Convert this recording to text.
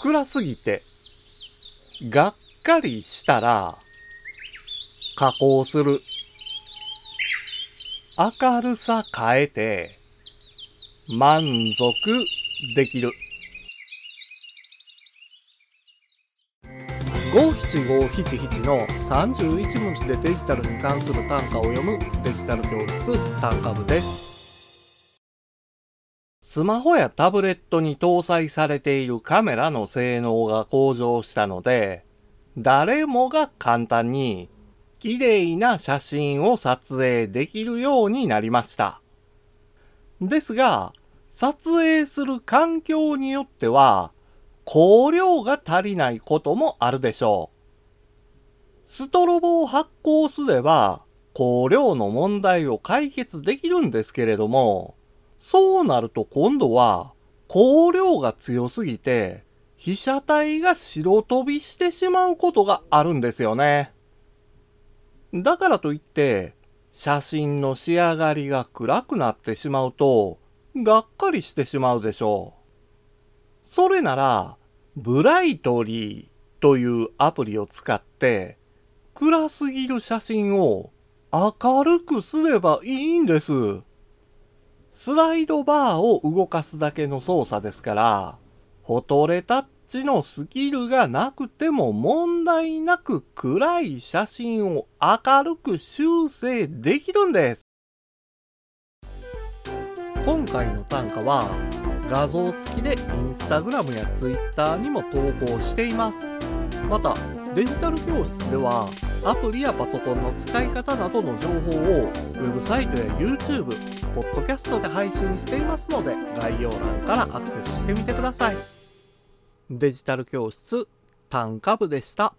暗すぎて、がっかりしたら、加工する。明るさ変えて、満足できる。五七五七七の31文字でデジタルに関する単価を読むデジタル教室単価部です。スマホやタブレットに搭載されているカメラの性能が向上したので、誰もが簡単に綺麗な写真を撮影できるようになりました。ですが、撮影する環境によっては、光量が足りないこともあるでしょう。ストロボを発光すれば、光量の問題を解決できるんですけれども、そうなると今度は、光量が強すぎて、被写体が白飛びしてしまうことがあるんですよね。だからといって、写真の仕上がりが暗くなってしまうと、がっかりしてしまうでしょう。それなら、ブライトリーというアプリを使って、暗すぎる写真を明るくすればいいんです。スライドバーを動かすだけの操作ですから、フォトレタッチのスキルがなくても問題なく暗い写真を明るく修正できるんです。今回の単価は画像付きでインスタグラムやツイッターにも投稿しています。また、デジタル教室ではアプリやパソコンの使い方などの情報をウェブサイトや YouTube、ポッドキャストで配信していますので概要欄からアクセスしてみてください。デジタル教室、単価部でした。